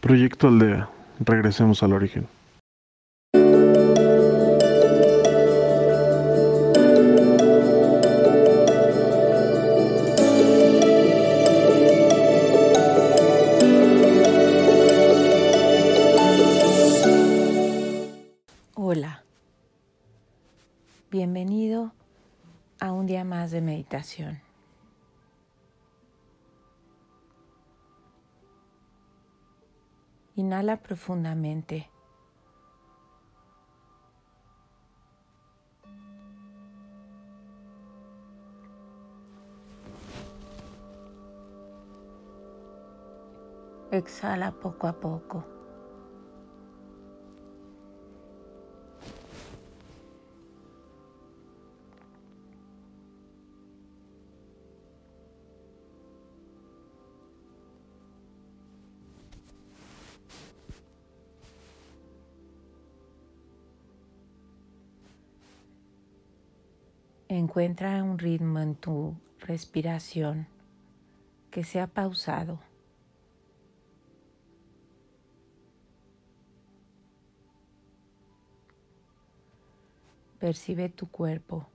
Proyecto Aldea. Regresemos al origen. Hola, bienvenido a un día más de meditación. Inhala profundamente. Exhala poco a poco. Encuentra un ritmo en tu respiración que sea pausado. Percibe tu cuerpo.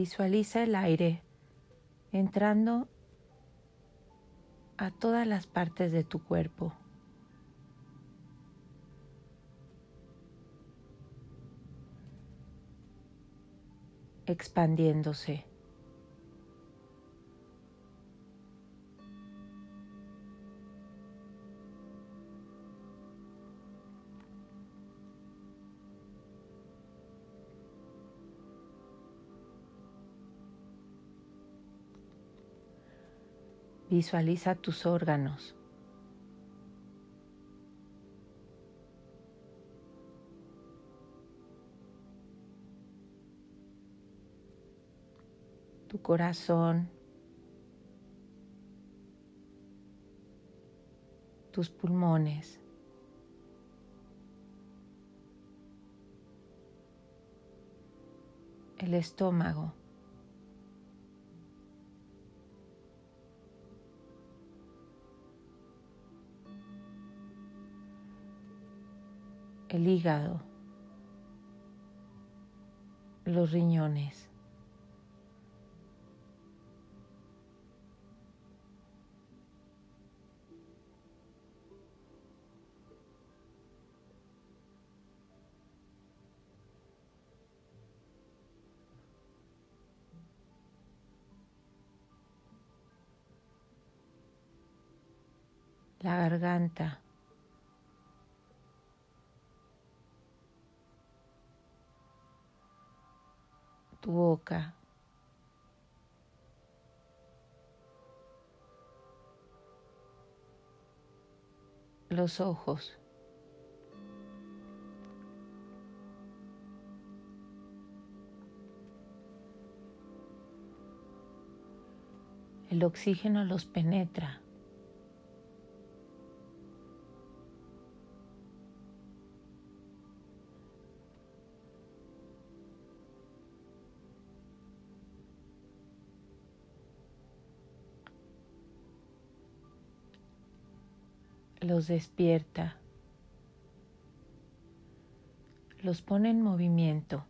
Visualiza el aire entrando a todas las partes de tu cuerpo. expandiéndose. Visualiza tus órganos. Tu corazón. Tus pulmones. El estómago. El hígado, los riñones. la garganta. Tu boca. Los ojos. El oxígeno los penetra. Despierta, los pone en movimiento.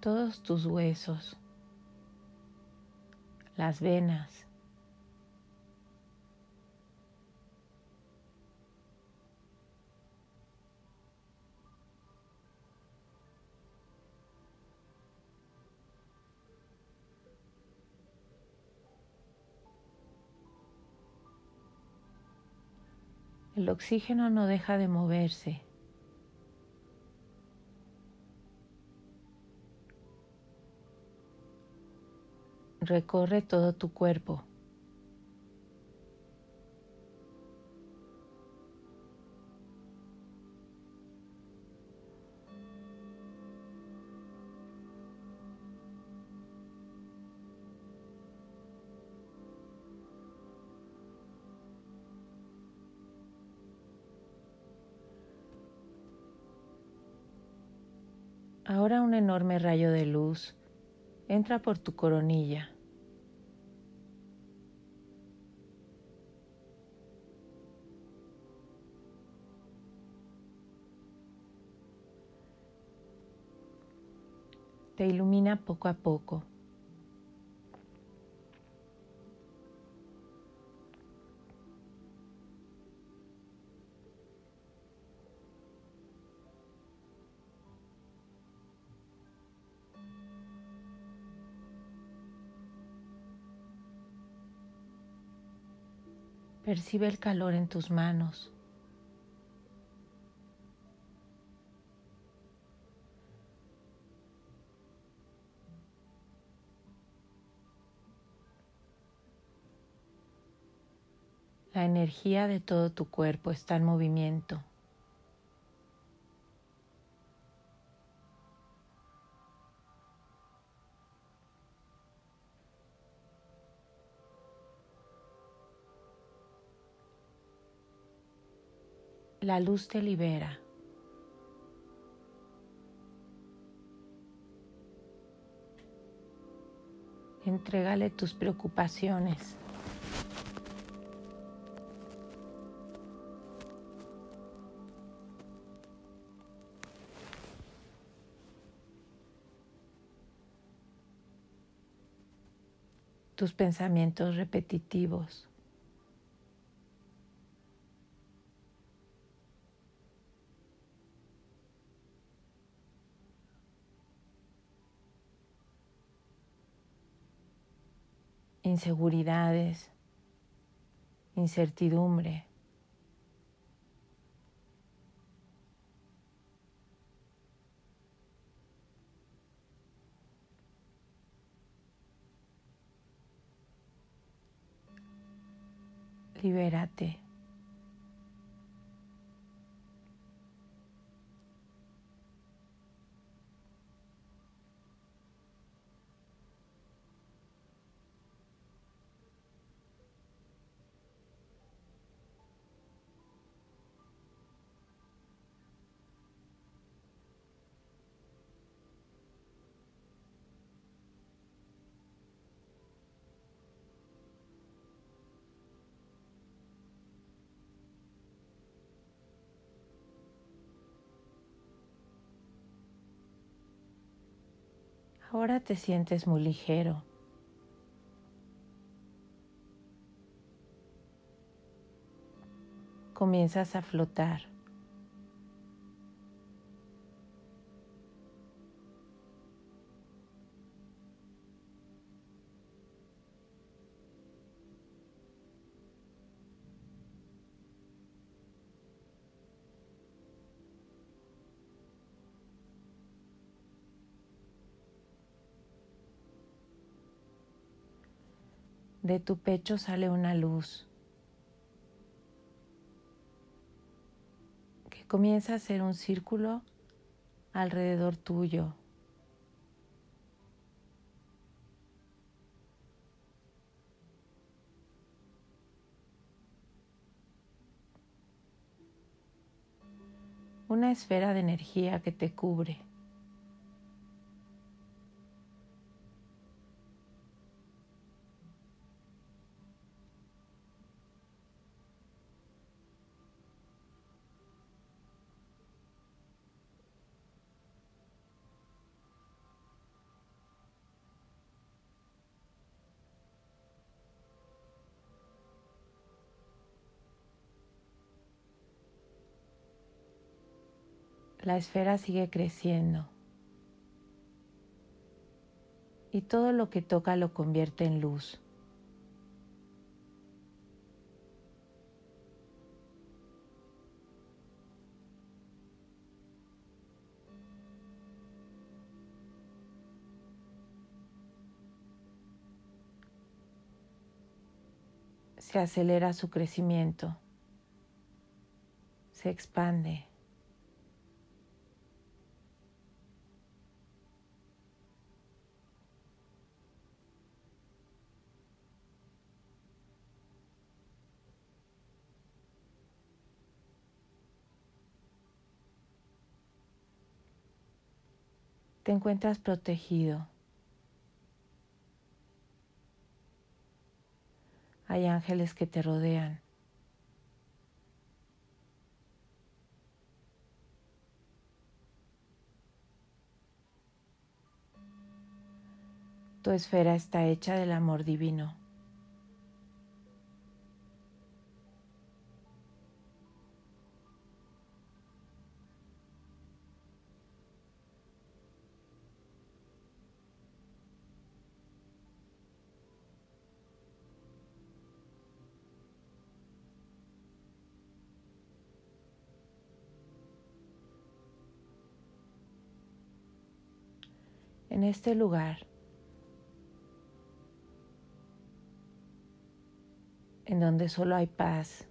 Todos tus huesos, las venas, oxígeno no deja de moverse. Recorre todo tu cuerpo. Ahora un enorme rayo de luz entra por tu coronilla. Te ilumina poco a poco. Percibe el calor en tus manos. La energía de todo tu cuerpo está en movimiento. La luz te libera. Entrégale tus preocupaciones. tus pensamientos repetitivos. Inseguridades, incertidumbre. Libérate. Ahora te sientes muy ligero. Comienzas a flotar. De tu pecho sale una luz que comienza a hacer un círculo alrededor tuyo. Una esfera de energía que te cubre. la esfera sigue creciendo y todo lo que toca lo convierte en luz. Se acelera su crecimiento, se expande. Te encuentras protegido. Hay ángeles que te rodean. Tu esfera está hecha del amor divino. En este lugar en donde solo hay paz,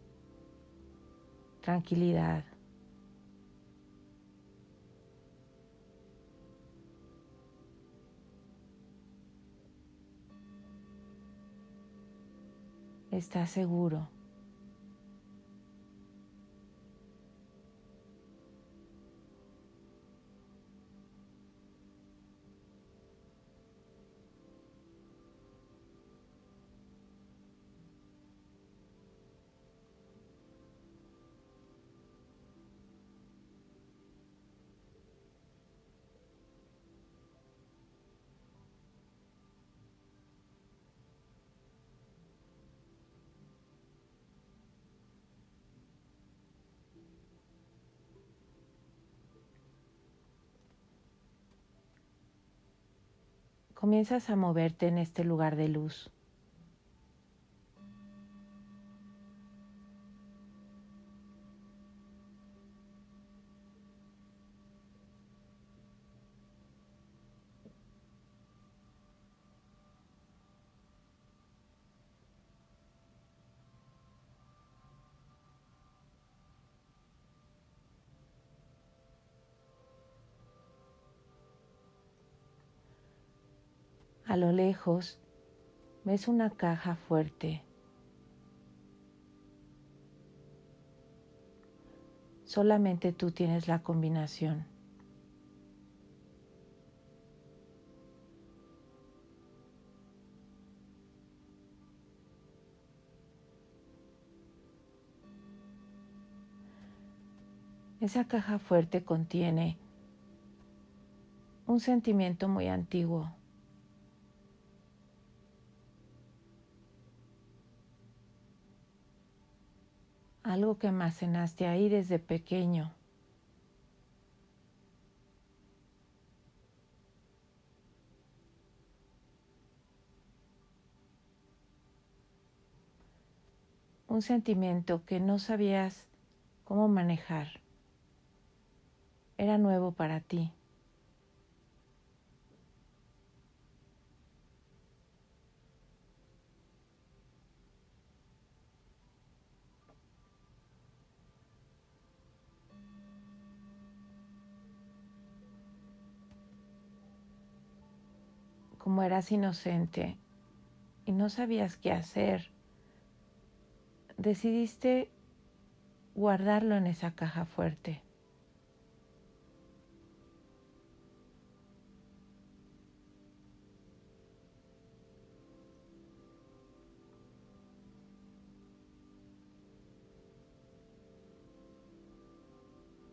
tranquilidad. Estás seguro. Comienzas a moverte en este lugar de luz. A lo lejos ves una caja fuerte. Solamente tú tienes la combinación. Esa caja fuerte contiene un sentimiento muy antiguo. Algo que almacenaste ahí desde pequeño. Un sentimiento que no sabías cómo manejar. Era nuevo para ti. Como eras inocente y no sabías qué hacer, decidiste guardarlo en esa caja fuerte.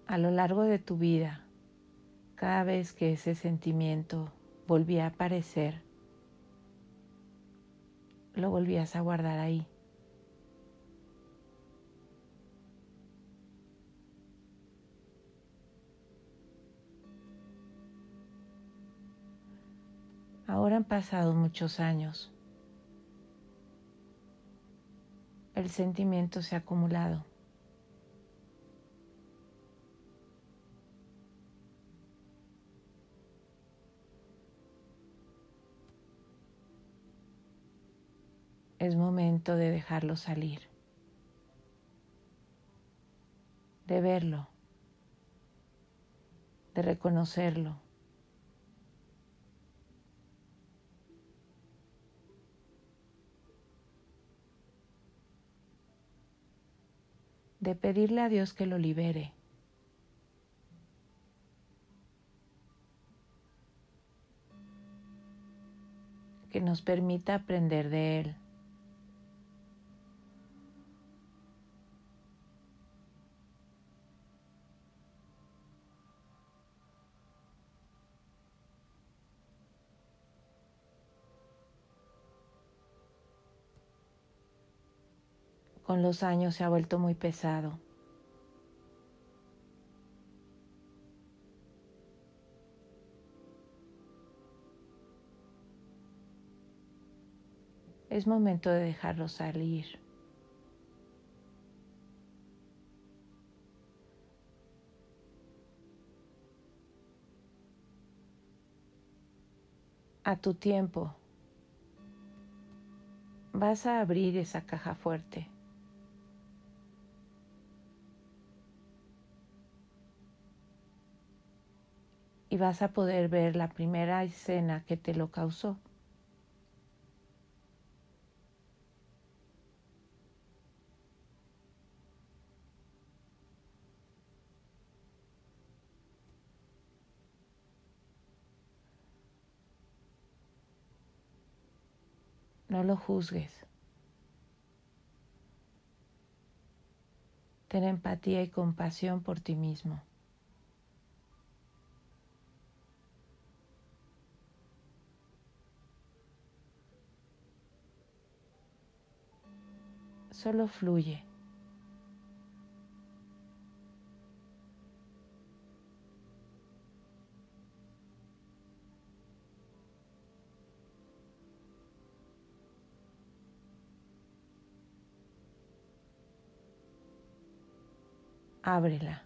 A lo largo de tu vida, cada vez que ese sentimiento volvía a aparecer, lo volvías a guardar ahí. Ahora han pasado muchos años. El sentimiento se ha acumulado. Es momento de dejarlo salir, de verlo, de reconocerlo. de pedirle a Dios que lo libere. que nos permita aprender de Él. Con los años se ha vuelto muy pesado. Es momento de dejarlo salir. A tu tiempo vas a abrir esa caja fuerte. Y vas a poder ver la primera escena que te lo causó. No lo juzgues. Ten empatía y compasión por ti mismo. Solo fluye. ábrela.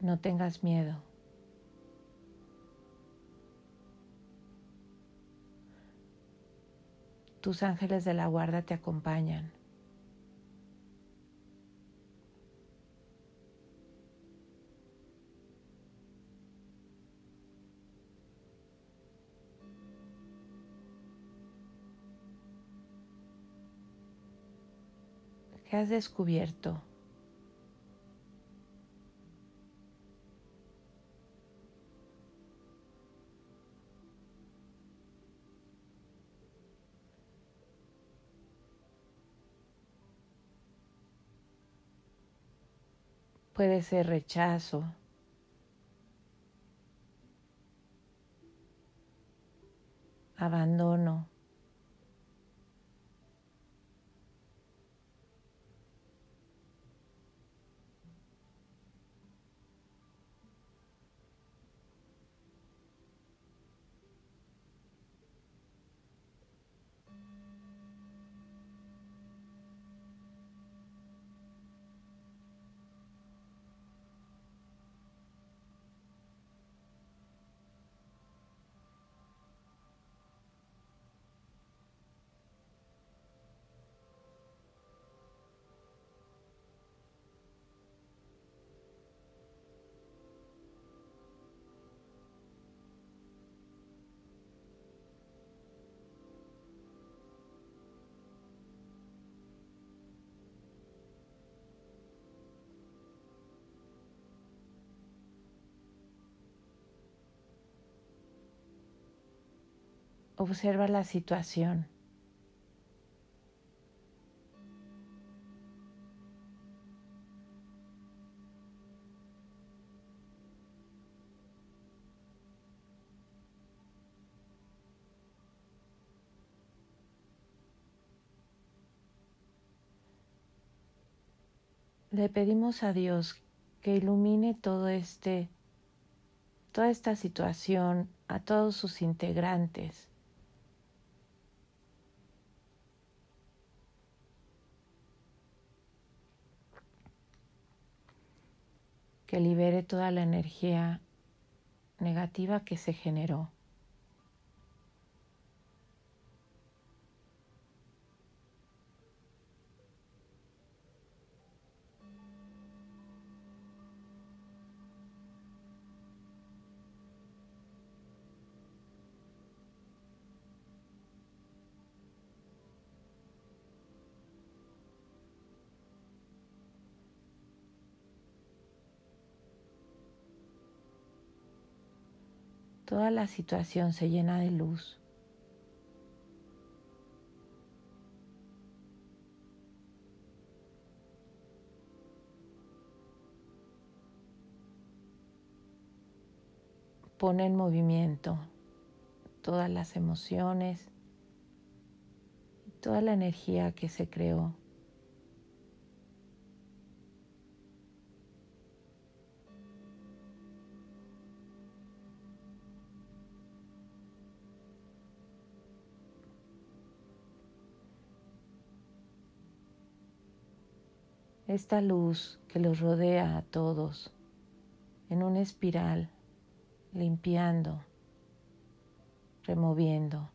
No tengas miedo. Tus ángeles de la guarda te acompañan. ¿Qué has descubierto? Puede ser rechazo, abandono, Observa la situación. Le pedimos a Dios que ilumine todo este toda esta situación a todos sus integrantes que libere toda la energía negativa que se generó. Toda la situación se llena de luz. Pone en movimiento todas las emociones y toda la energía que se creó. Esta luz que los rodea a todos en una espiral, limpiando, removiendo.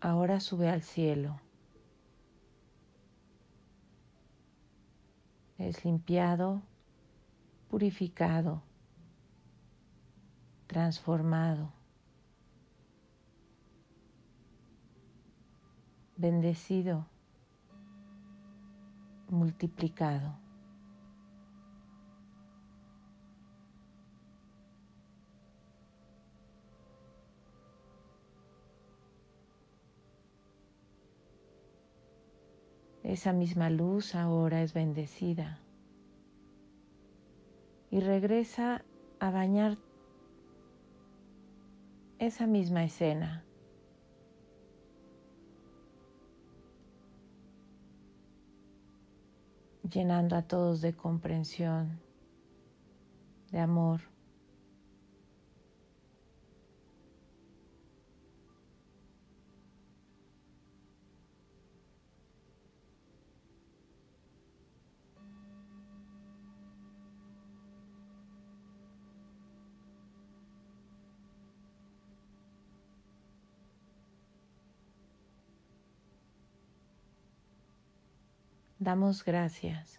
Ahora sube al cielo. Es limpiado, purificado, transformado. Bendecido, multiplicado. Esa misma luz ahora es bendecida y regresa a bañar esa misma escena llenando a todos de comprensión, de amor. Damos gracias.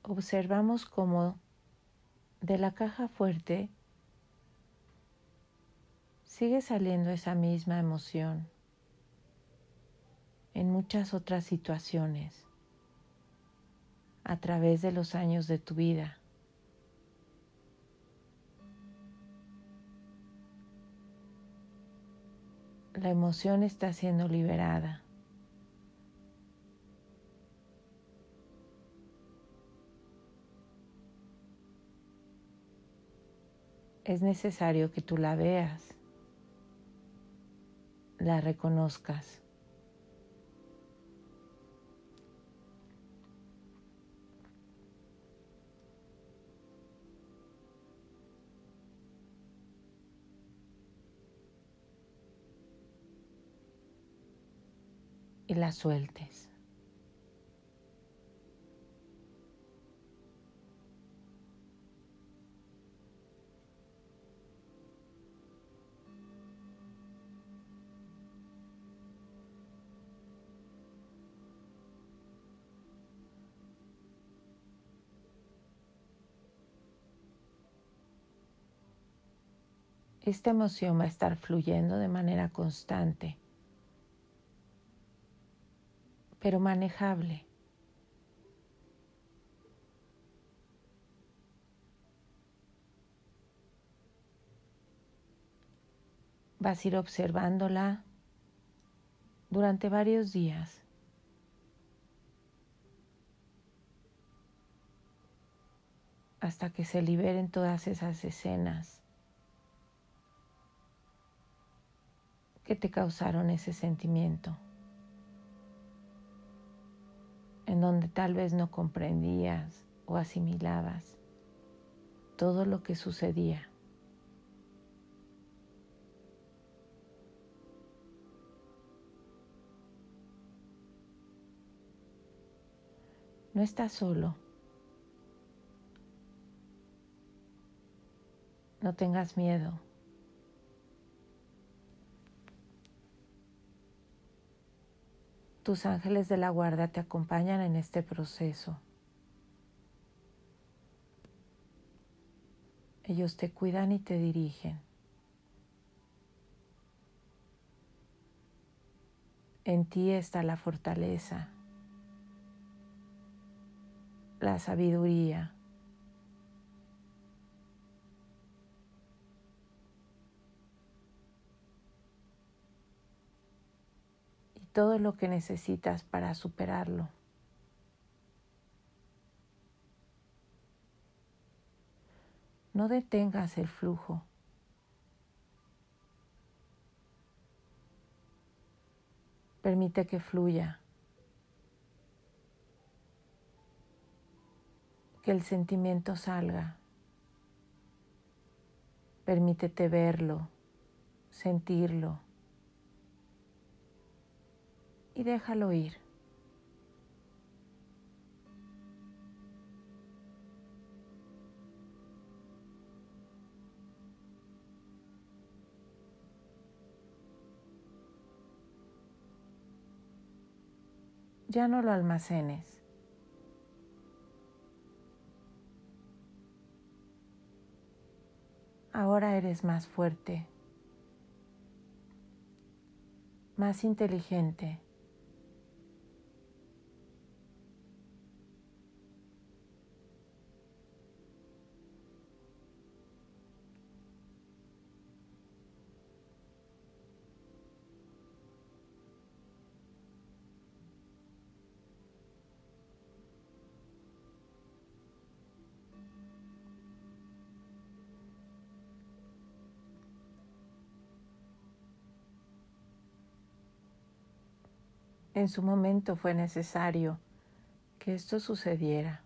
Observamos cómo de la caja fuerte sigue saliendo esa misma emoción en muchas otras situaciones a través de los años de tu vida. La emoción está siendo liberada. Es necesario que tú la veas, la reconozcas. La sueltes. Esta emoción va a estar fluyendo de manera constante pero manejable. Vas a ir observándola durante varios días. hasta que se liberen todas esas escenas que te causaron ese sentimiento. En donde tal vez no comprendías o asimilabas todo lo que sucedía. No estás solo. No tengas miedo. Tus ángeles de la guarda te acompañan en este proceso. Ellos te cuidan y te dirigen. En ti está la fortaleza, la sabiduría, todo lo que necesitas para superarlo. No detengas el flujo. Permite que fluya. Que el sentimiento salga. Permítete verlo, sentirlo y déjalo ir. ya no lo almacenes. Ahora eres más fuerte, más inteligente. En su momento fue necesario que esto sucediera.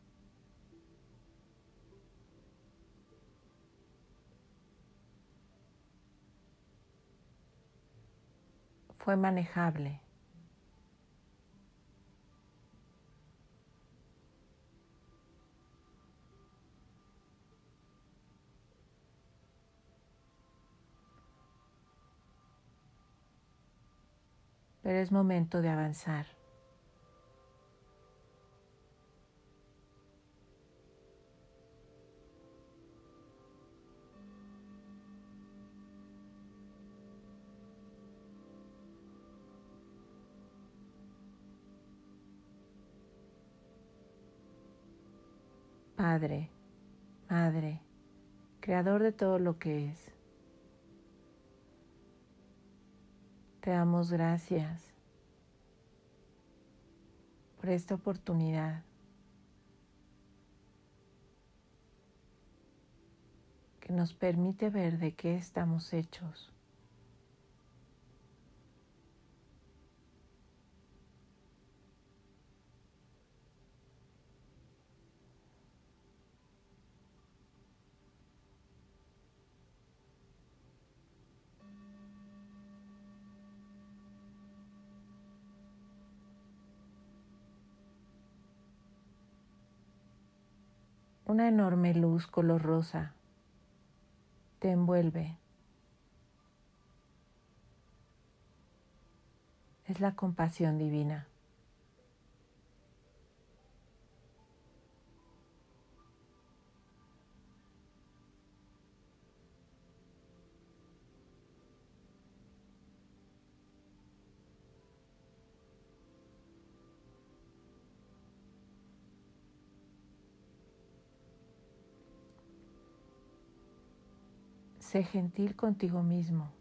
Fue manejable. Pero es momento de avanzar. Padre, Madre, Creador de todo lo que es. Te damos gracias por esta oportunidad. que nos permite ver de qué estamos hechos. Una enorme luz color rosa te envuelve. Es la compasión divina. Sé gentil contigo mismo.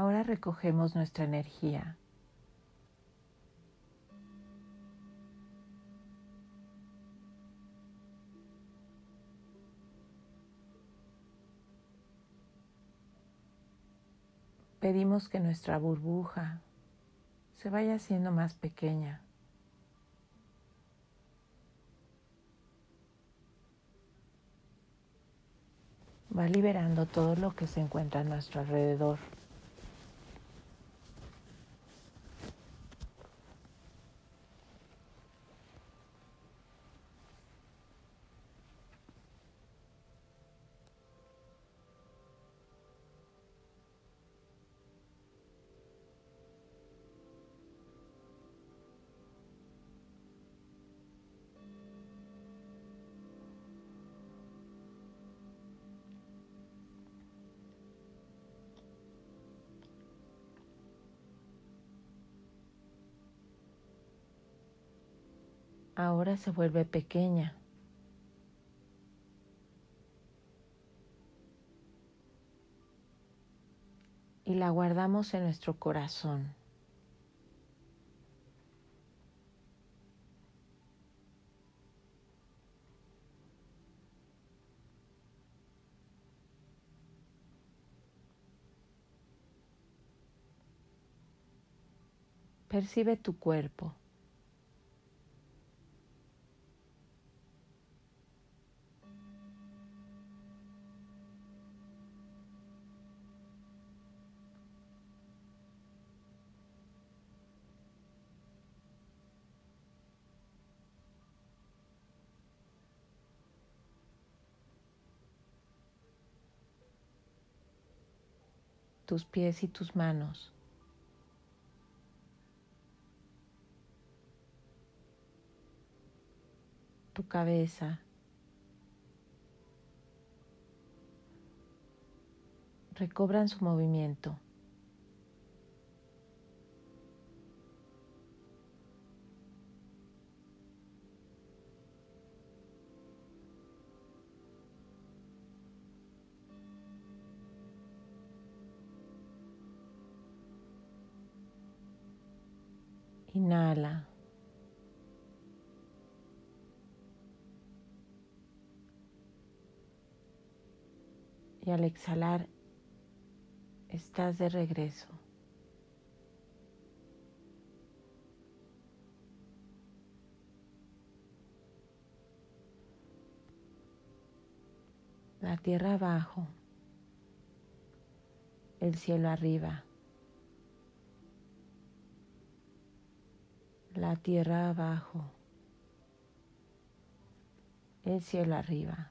Ahora recogemos nuestra energía. Pedimos que nuestra burbuja se vaya haciendo más pequeña. Va liberando todo lo que se encuentra a nuestro alrededor. Ahora se vuelve pequeña. Y la guardamos en nuestro corazón. Percibe tu cuerpo. Tus pies y tus manos. Tu cabeza. Recobran su movimiento. Al exhalar, estás de regreso. La tierra abajo, el cielo arriba. la tierra abajo, el cielo arriba.